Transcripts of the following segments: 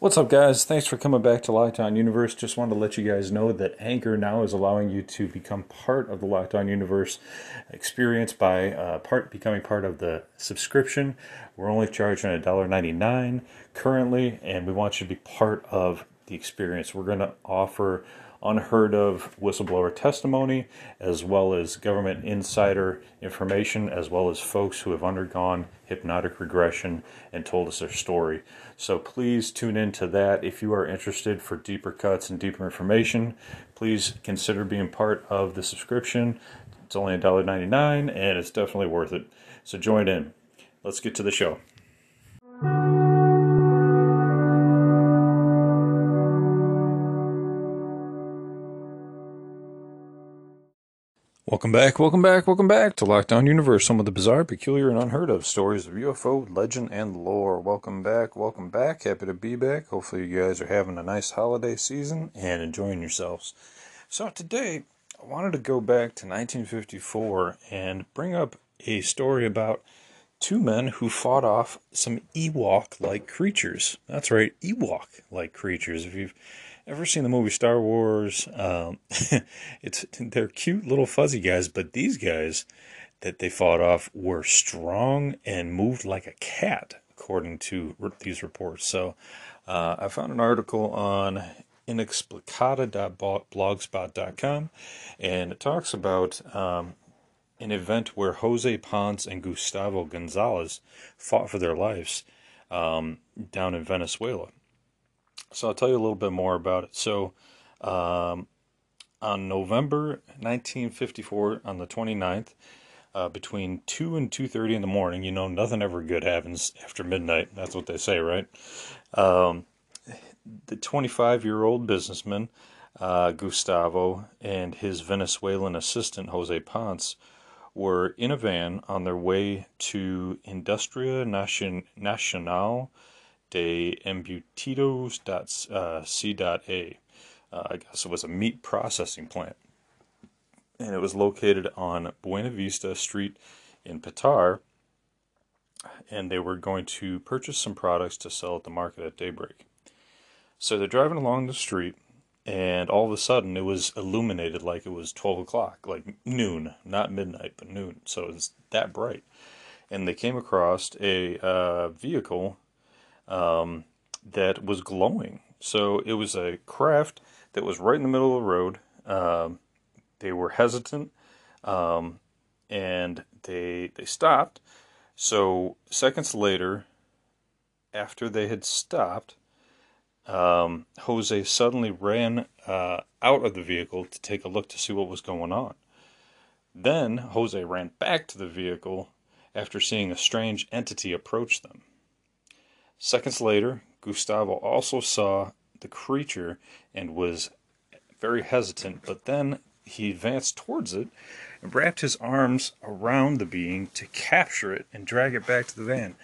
What's up, guys? Thanks for coming back to Locked On Universe. Just wanted to let you guys know that Anchor now is allowing you to become part of the Locked On Universe experience by uh, part becoming part of the subscription. We're only charging $1.99 currently, and we want you to be part of the experience. We're going to offer unheard of whistleblower testimony, as well as government insider information, as well as folks who have undergone hypnotic regression and told us their story. So please tune into that. If you are interested for deeper cuts and deeper information, please consider being part of the subscription. It's only $1.99 and it's definitely worth it. So join in. Let's get to the show. Welcome back, welcome back, welcome back to Lockdown Universe, some of the bizarre, peculiar, and unheard of stories of UFO legend and lore. Welcome back, welcome back. Happy to be back. Hopefully, you guys are having a nice holiday season and enjoying yourselves. So, today, I wanted to go back to 1954 and bring up a story about two men who fought off some Ewok like creatures. That's right, Ewok like creatures. If you've ever seen the movie Star Wars? Um, it's they're cute little fuzzy guys, but these guys that they fought off were strong and moved like a cat, according to these reports. So uh, I found an article on inexplicata.blogspot.com, and it talks about um, an event where Jose Ponce and Gustavo Gonzalez fought for their lives um, down in Venezuela. So I'll tell you a little bit more about it. So um, on November 1954, on the 29th, uh, between 2 and 2.30 in the morning, you know, nothing ever good happens after midnight. That's what they say, right? Um, the 25-year-old businessman, uh, Gustavo, and his Venezuelan assistant, Jose Ponce, were in a van on their way to Industria Nacional de embutidos.c.a. Uh, I guess it was a meat processing plant. And it was located on Buena Vista Street in Petare. And they were going to purchase some products to sell at the market at daybreak. So they're driving along the street, and all of a sudden it was illuminated like it was 12 o'clock, like noon, not midnight, but noon. So it's that bright. And they came across a uh, vehicle um, that was glowing. So it was a craft that was right in the middle of the road. Um, they were hesitant, um, and they they stopped. So seconds later, after they had stopped, um, Jose suddenly ran uh, out of the vehicle to take a look to see what was going on. Then Jose ran back to the vehicle after seeing a strange entity approach them. Seconds later, Gustavo also saw the creature and was very hesitant, but then he advanced towards it and wrapped his arms around the being to capture it and drag it back to the van.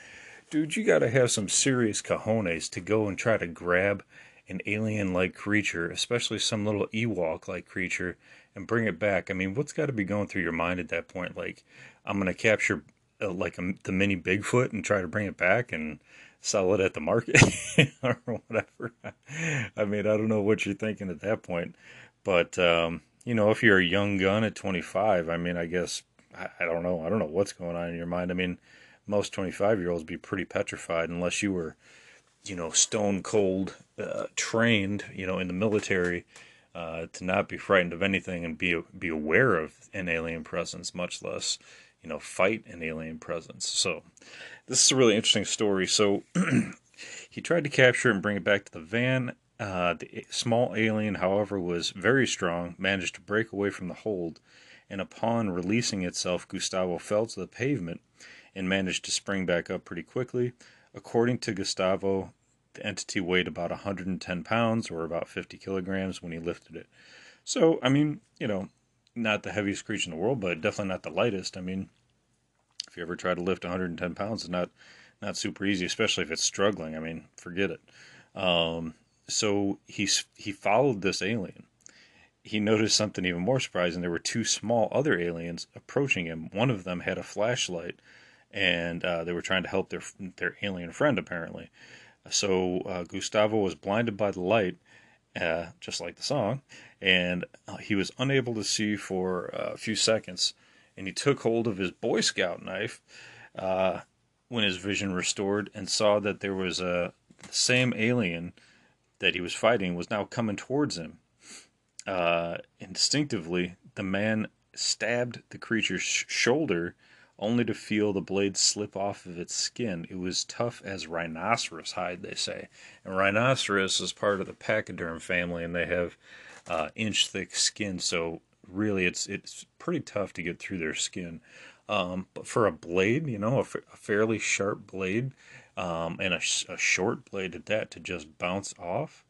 Dude, you gotta have some serious cojones to go and try to grab an alien like creature, especially some little Ewok like creature, and bring it back. I mean, what's got to be going through your mind at that point? Like, I'm gonna capture uh, like a, the mini Bigfoot and try to bring it back and sell it at the market or whatever. I mean, I don't know what you're thinking at that point, but um, you know, if you're a young gun at 25, I mean, I guess I, I don't know. I don't know what's going on in your mind. I mean, most 25 year olds be pretty petrified unless you were, you know, stone cold uh, trained, you know, in the military. Uh, to not be frightened of anything and be be aware of an alien presence, much less you know, fight an alien presence. So this is a really interesting story. So he tried to capture and bring it back to the van. Uh, the small alien, however, was very strong, managed to break away from the hold, and upon releasing itself, Gustavo fell to the pavement and managed to spring back up pretty quickly. According to Gustavo, the entity weighed about 110 pounds or about 50 kilograms when he lifted it. So, I mean, you know, not the heaviest creature in the world, but definitely not the lightest. I mean, if you ever try to lift 110 pounds, it's not not super easy, especially if it's struggling. I mean, forget it. Um, so he's he followed this alien. He noticed something even more surprising. There were two small other aliens approaching him. One of them had a flashlight, and uh, they were trying to help their their alien friend apparently. So uh, Gustavo was blinded by the light, uh, just like the song, and uh, he was unable to see for a few seconds. And he took hold of his Boy Scout knife uh, when his vision restored and saw that there was a the same alien that he was fighting was now coming towards him. Uh, instinctively, the man stabbed the creature's sh- shoulder only to feel the blade slip off of its skin. It was tough as rhinoceros hide, they say. And rhinoceros is part of the pachyderm family, and they have uh, inch thick skin, so really it's it's pretty tough to get through their skin. Um, but for a blade, you know, a, f- a fairly sharp blade, um, and a, a, short blade at that to just bounce off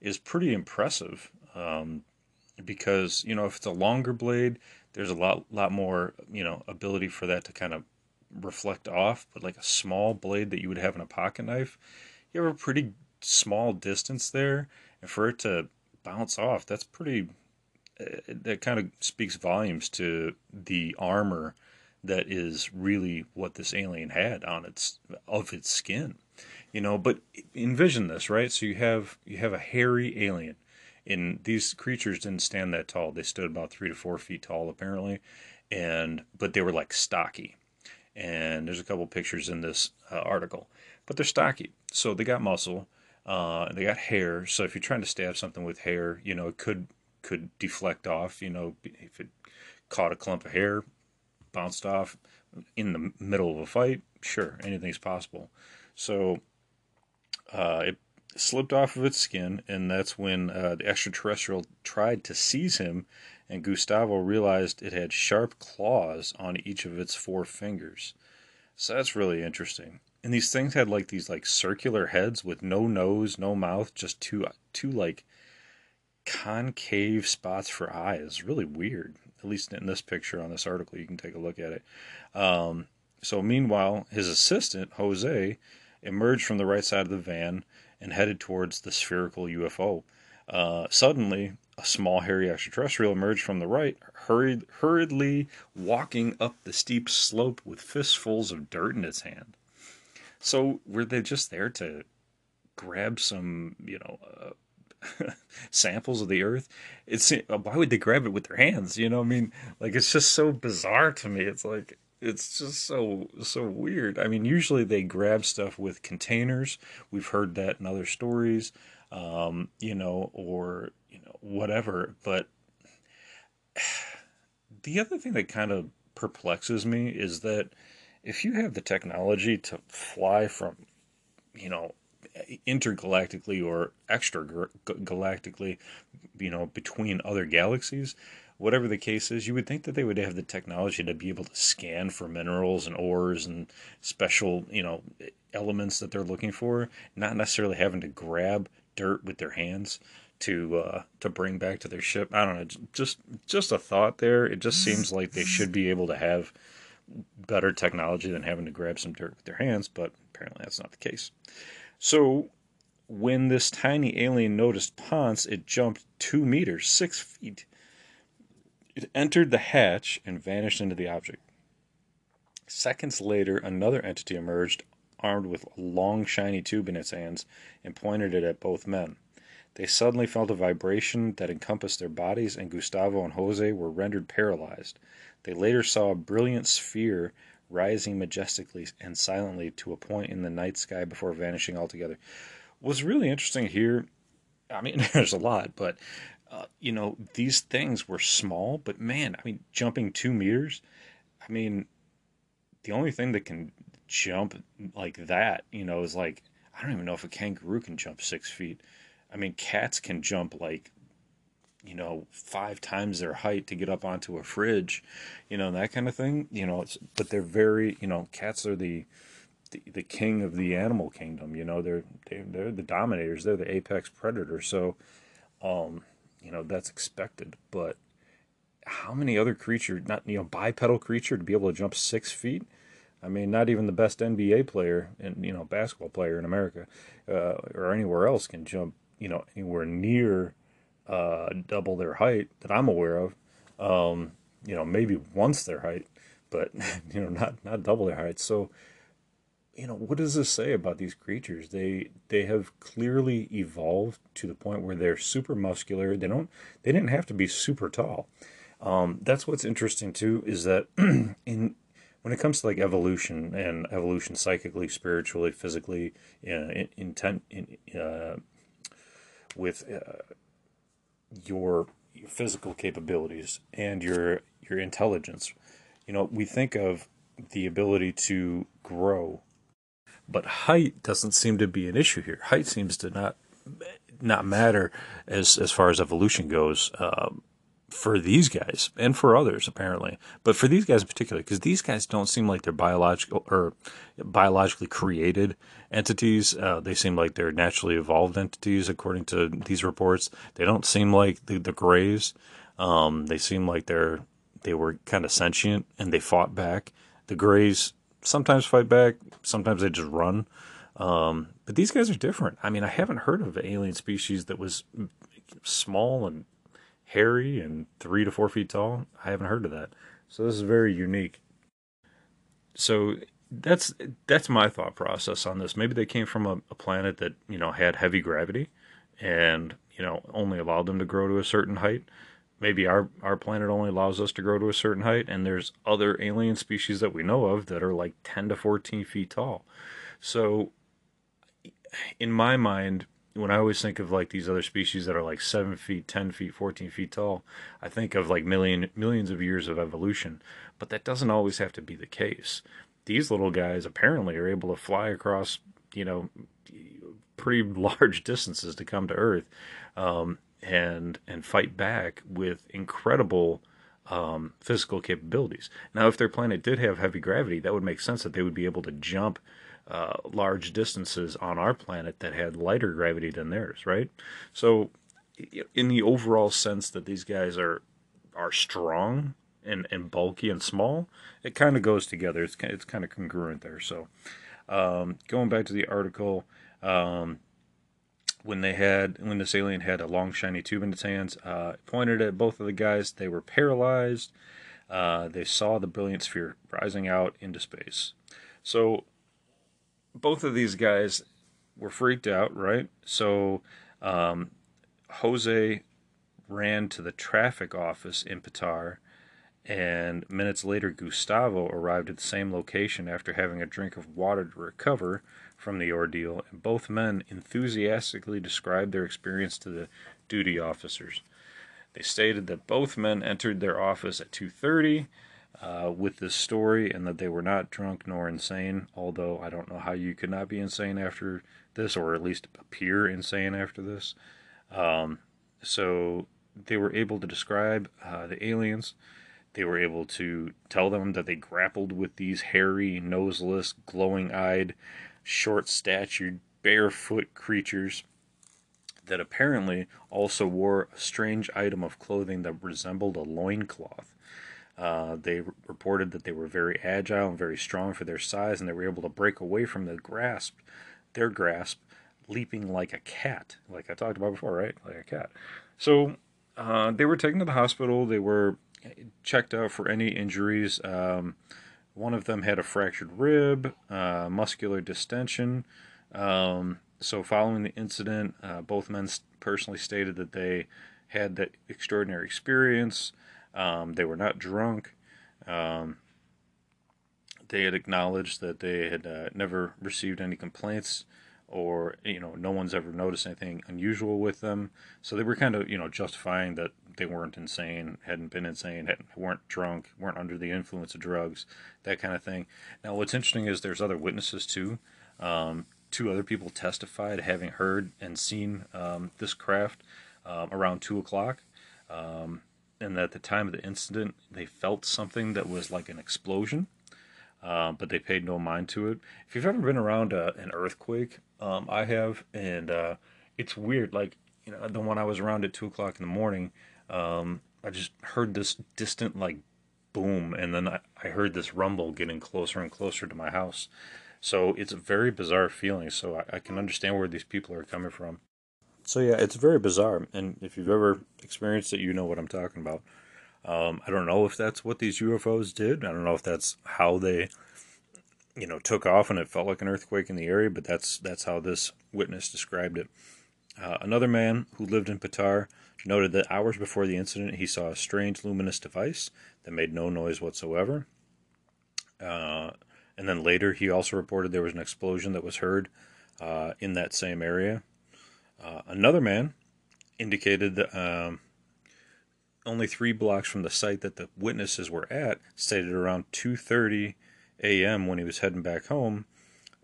is pretty impressive. Um, because you know, if it's a longer blade, there's a lot lot more you know ability for that to kind of reflect off. But like a small blade that you would have in a pocket knife, you have a pretty small distance there, and for it to bounce off, that's pretty. That kind of speaks volumes to the armor that is really what this alien had on its of its skin you know but envision this right so you have you have a hairy alien and these creatures didn't stand that tall. They stood about three to four feet tall, apparently, and but they were like stocky. And there's a couple pictures in this uh, article, but they're stocky, so they got muscle, uh, they got hair. So if you're trying to stab something with hair, you know it could could deflect off. You know if it caught a clump of hair, bounced off in the middle of a fight, sure, anything's possible. So uh, it slipped off of its skin, and that's when uh, the extraterrestrial tried to seize him, and Gustavo realized it had sharp claws on each of its four fingers. So that's really interesting. And these things had like these like circular heads with no nose, no mouth, just two two like concave spots for eyes. Really weird. At least in this picture on this article, you can take a look at it. Um, so meanwhile, his assistant Jose emerged from the right side of the van and headed towards the spherical UFO. Uh, suddenly, a small hairy extraterrestrial emerged from the right, hurried, hurriedly walking up the steep slope with fistfuls of dirt in its hand. So, were they just there to grab some, you know, uh, samples of the earth? It's why would they grab it with their hands? You know, I mean, like it's just so bizarre to me. It's like it's just so so weird. I mean, usually they grab stuff with containers. We've heard that in other stories, um, you know, or you know whatever. But the other thing that kind of perplexes me is that if you have the technology to fly from, you know, intergalactically or extra galactically, you know, between other galaxies, whatever the case is, you would think that they would have the technology to be able to scan for minerals and ores and special, you know, elements that they're looking for, not necessarily having to grab dirt with their hands to uh, to bring back to their ship. I don't know, just just a thought there. It just seems like they should be able to have better technology than having to grab some dirt with their hands, but apparently that's not the case. So when this tiny alien noticed Ponce, it jumped two meters, six feet, it entered the hatch and vanished into the object. Seconds later, another entity emerged, armed with a long, shiny tube in its hands, and pointed it at both men. They suddenly felt a vibration that encompassed their bodies, and Gustavo and Jose were rendered paralyzed. They later saw a brilliant sphere rising majestically and silently to a point in the night sky before vanishing altogether. What's really interesting here, I mean, there's a lot, but uh, you know, these things were small, but man, I mean, jumping two meters, I mean, the only thing that can jump like that, you know, is like, I don't even know if a kangaroo can jump six feet. I mean, cats can jump like, you know, five times their height to get up onto a fridge, you know, that kind of thing, you know, it's but they're very, you know, cats are the, the, the king of the animal kingdom, you know, they're, they're, they're the dominators, they're the apex predator. So, um, you know that's expected. But how many other creatures, not you know, bipedal creature to be able to jump six feet? I mean, not even the best NBA player and you know basketball player in America uh, or anywhere else can jump you know anywhere near uh, double their height that I'm aware of. Um, you know, maybe once their height, but you know, not not double their height. So you know, what does this say about these creatures? They they have clearly evolved to the point where they're super muscular. They don't they didn't have to be super tall. Um, that's what's interesting too is that in when it comes to like evolution and evolution psychically, spiritually, physically, uh, intent in, uh, with uh, your physical capabilities and your your intelligence. You know, we think of the ability to grow, but height doesn't seem to be an issue here. Height seems to not not matter as as far as evolution goes. Um, for these guys and for others apparently, but for these guys in particular, because these guys don't seem like they're biological or biologically created entities. Uh, they seem like they're naturally evolved entities, according to these reports. They don't seem like the, the Greys. Um, they seem like they're they were kind of sentient and they fought back. The Greys sometimes fight back, sometimes they just run. Um, but these guys are different. I mean, I haven't heard of an alien species that was small and hairy and three to four feet tall. I haven't heard of that. So this is very unique. So that's that's my thought process on this. Maybe they came from a, a planet that you know had heavy gravity, and you know only allowed them to grow to a certain height. Maybe our our planet only allows us to grow to a certain height, and there's other alien species that we know of that are like ten to fourteen feet tall. So, in my mind, when I always think of like these other species that are like seven feet, ten feet, fourteen feet tall, I think of like million millions of years of evolution. But that doesn't always have to be the case. These little guys apparently are able to fly across, you know, pretty large distances to come to Earth, um, and and fight back with incredible um, physical capabilities. Now, if their planet did have heavy gravity, that would make sense that they would be able to jump uh, large distances on our planet that had lighter gravity than theirs, right? So, in the overall sense that these guys are are strong and, and bulky and small, it kind of goes together. It's it's kind of congruent there. So, um, going back to the article, um, when they had when this alien had a long shiny tube in its hands, uh, pointed at both of the guys. They were paralyzed. Uh, they saw the brilliant sphere rising out into space. So both of these guys were freaked out, right? So um, Jose ran to the traffic office in Petare, and minutes later, Gustavo arrived at the same location after having a drink of water to recover from the ordeal, and both men enthusiastically described their experience to the duty officers. They stated that both men entered their office at 2:30 uh, with this story and that they were not drunk nor insane. Although I don't know how you could not be insane after this, or at least appear insane after this. Um, so they were able to describe uh, the aliens. They were able to tell them that they grappled with these hairy, noseless, glowing eyed, short statured, barefoot creatures that apparently also wore a strange item of clothing that resembled a loincloth. Uh, they reported that they were very agile and very strong for their size, and they were able to break away from the grasp, their grasp, leaping like a cat, like I talked about before, right? Like a cat. So uh, they were taken to the hospital. They were checked out for any injuries. Um, one of them had a fractured rib, uh, muscular distension. Um, so, following the incident, uh, both men personally stated that they had that extraordinary experience. Um, they were not drunk. Um, they had acknowledged that they had uh, never received any complaints or you know no one's ever noticed anything unusual with them. So they were kind of you know justifying that they weren't insane hadn't been insane hadn't, weren't drunk weren't under the influence of drugs that kind of thing. Now what's interesting is there's other witnesses too. Um, two other people testified having heard and seen um, this craft um, around two o'clock. Um, and at the time of the incident, they felt something that was like an explosion, uh, but they paid no mind to it. If you've ever been around uh, an earthquake, um, I have, and uh, it's weird. Like you know, the one I was around at two o'clock in the morning, um, I just heard this distant like boom, and then I, I heard this rumble getting closer and closer to my house. So it's a very bizarre feeling. So I, I can understand where these people are coming from. So yeah, it's very bizarre, and if you've ever experienced it, you know what I'm talking about. Um, I don't know if that's what these UFOs did. I don't know if that's how they you know, took off and it felt like an earthquake in the area, but that's that's how this witness described it. Uh, another man who lived in Petare noted that hours before the incident, he saw a strange luminous device that made no noise whatsoever. Uh, and then later, he also reported there was an explosion that was heard uh, in that same area. Uh, another man indicated that um, only three blocks from the site that the witnesses were at, stated around 2:30 a.m. when he was heading back home,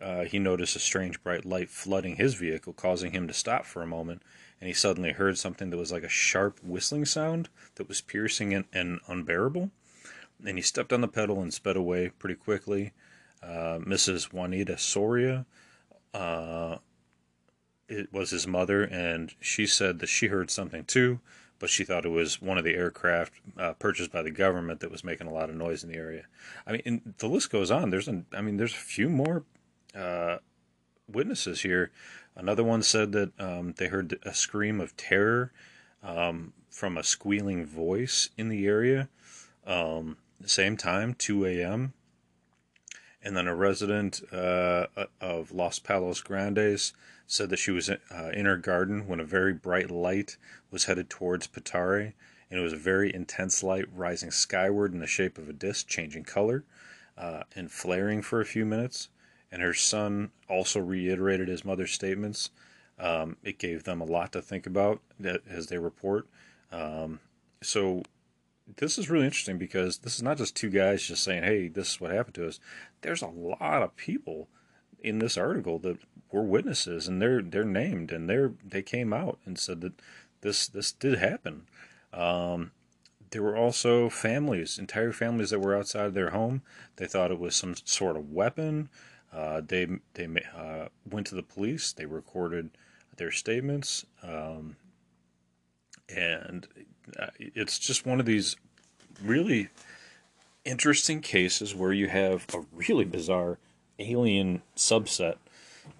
uh, he noticed a strange bright light flooding his vehicle, causing him to stop for a moment. And he suddenly heard something that was like a sharp whistling sound that was piercing and, and unbearable. And he stepped on the pedal and sped away pretty quickly. Uh, Mrs. Juanita Soria uh, it was his mother, and she said that she heard something too, but she thought it was one of the aircraft uh, purchased by the government that was making a lot of noise in the area. I mean, the list goes on. There's, an, I mean, there's a few more uh, witnesses here. Another one said that um, they heard a scream of terror um, from a squealing voice in the area. Um, the same time, 2 a.m. And then a resident uh, of Los Palos Grandes said that she was uh, in her garden when a very bright light was headed towards Petare, and it was a very intense light rising skyward in the shape of a disc, changing color uh, and flaring for a few minutes. And her son also reiterated his mother's statements. Um, it gave them a lot to think about as they report. Um, so this is really interesting because this is not just two guys just saying, "Hey, this is what happened to us." There's a lot of people in this article that were witnesses, and they're they're named, and they're they came out and said that this this did happen. Um, there were also families, entire families that were outside of their home. They thought it was some sort of weapon. Uh, they they uh, went to the police. They recorded their statements, um, and uh, it's just one of these really interesting cases where you have a really bizarre alien subset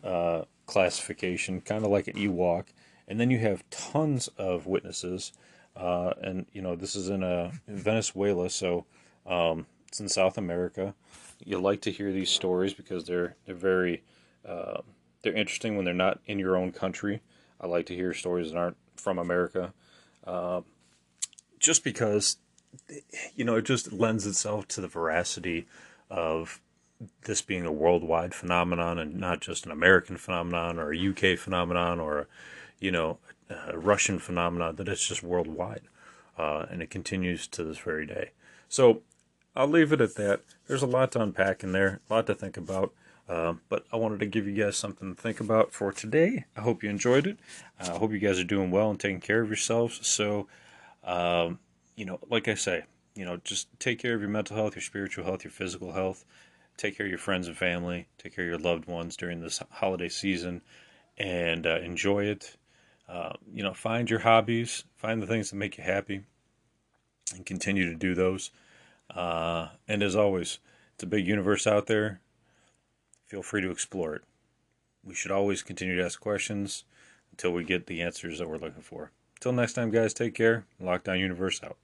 uh, classification, kind of like an Ewok, and then you have tons of witnesses. Uh, and you know this is in uh, Venezuela, so um, it's in South America. You like to hear these stories because they're they're very uh, they're interesting when they're not in your own country. I like to hear stories that aren't from America, uh, just because you know it just lends itself to the veracity of this being a worldwide phenomenon and not just an American phenomenon or a UK phenomenon or you know a Russian phenomenon that it's just worldwide uh, and it continues to this very day. So I'll leave it at that. There's a lot to unpack in there, a lot to think about. Uh, but I wanted to give you guys something to think about for today. I hope you enjoyed it. Uh, I hope you guys are doing well and taking care of yourselves. So, um, you know, like I say, you know, just take care of your mental health, your spiritual health, your physical health take care of your friends and family, take care of your loved ones during this holiday season, and uh, enjoy it. Uh, you know, find your hobbies, find the things that make you happy, and continue to do those. Uh, and as always, it's a big universe out there. Feel free to explore it. We should always continue to ask questions until we get the answers that we're looking for. Until next time, guys, take care. Lockdown Universe out.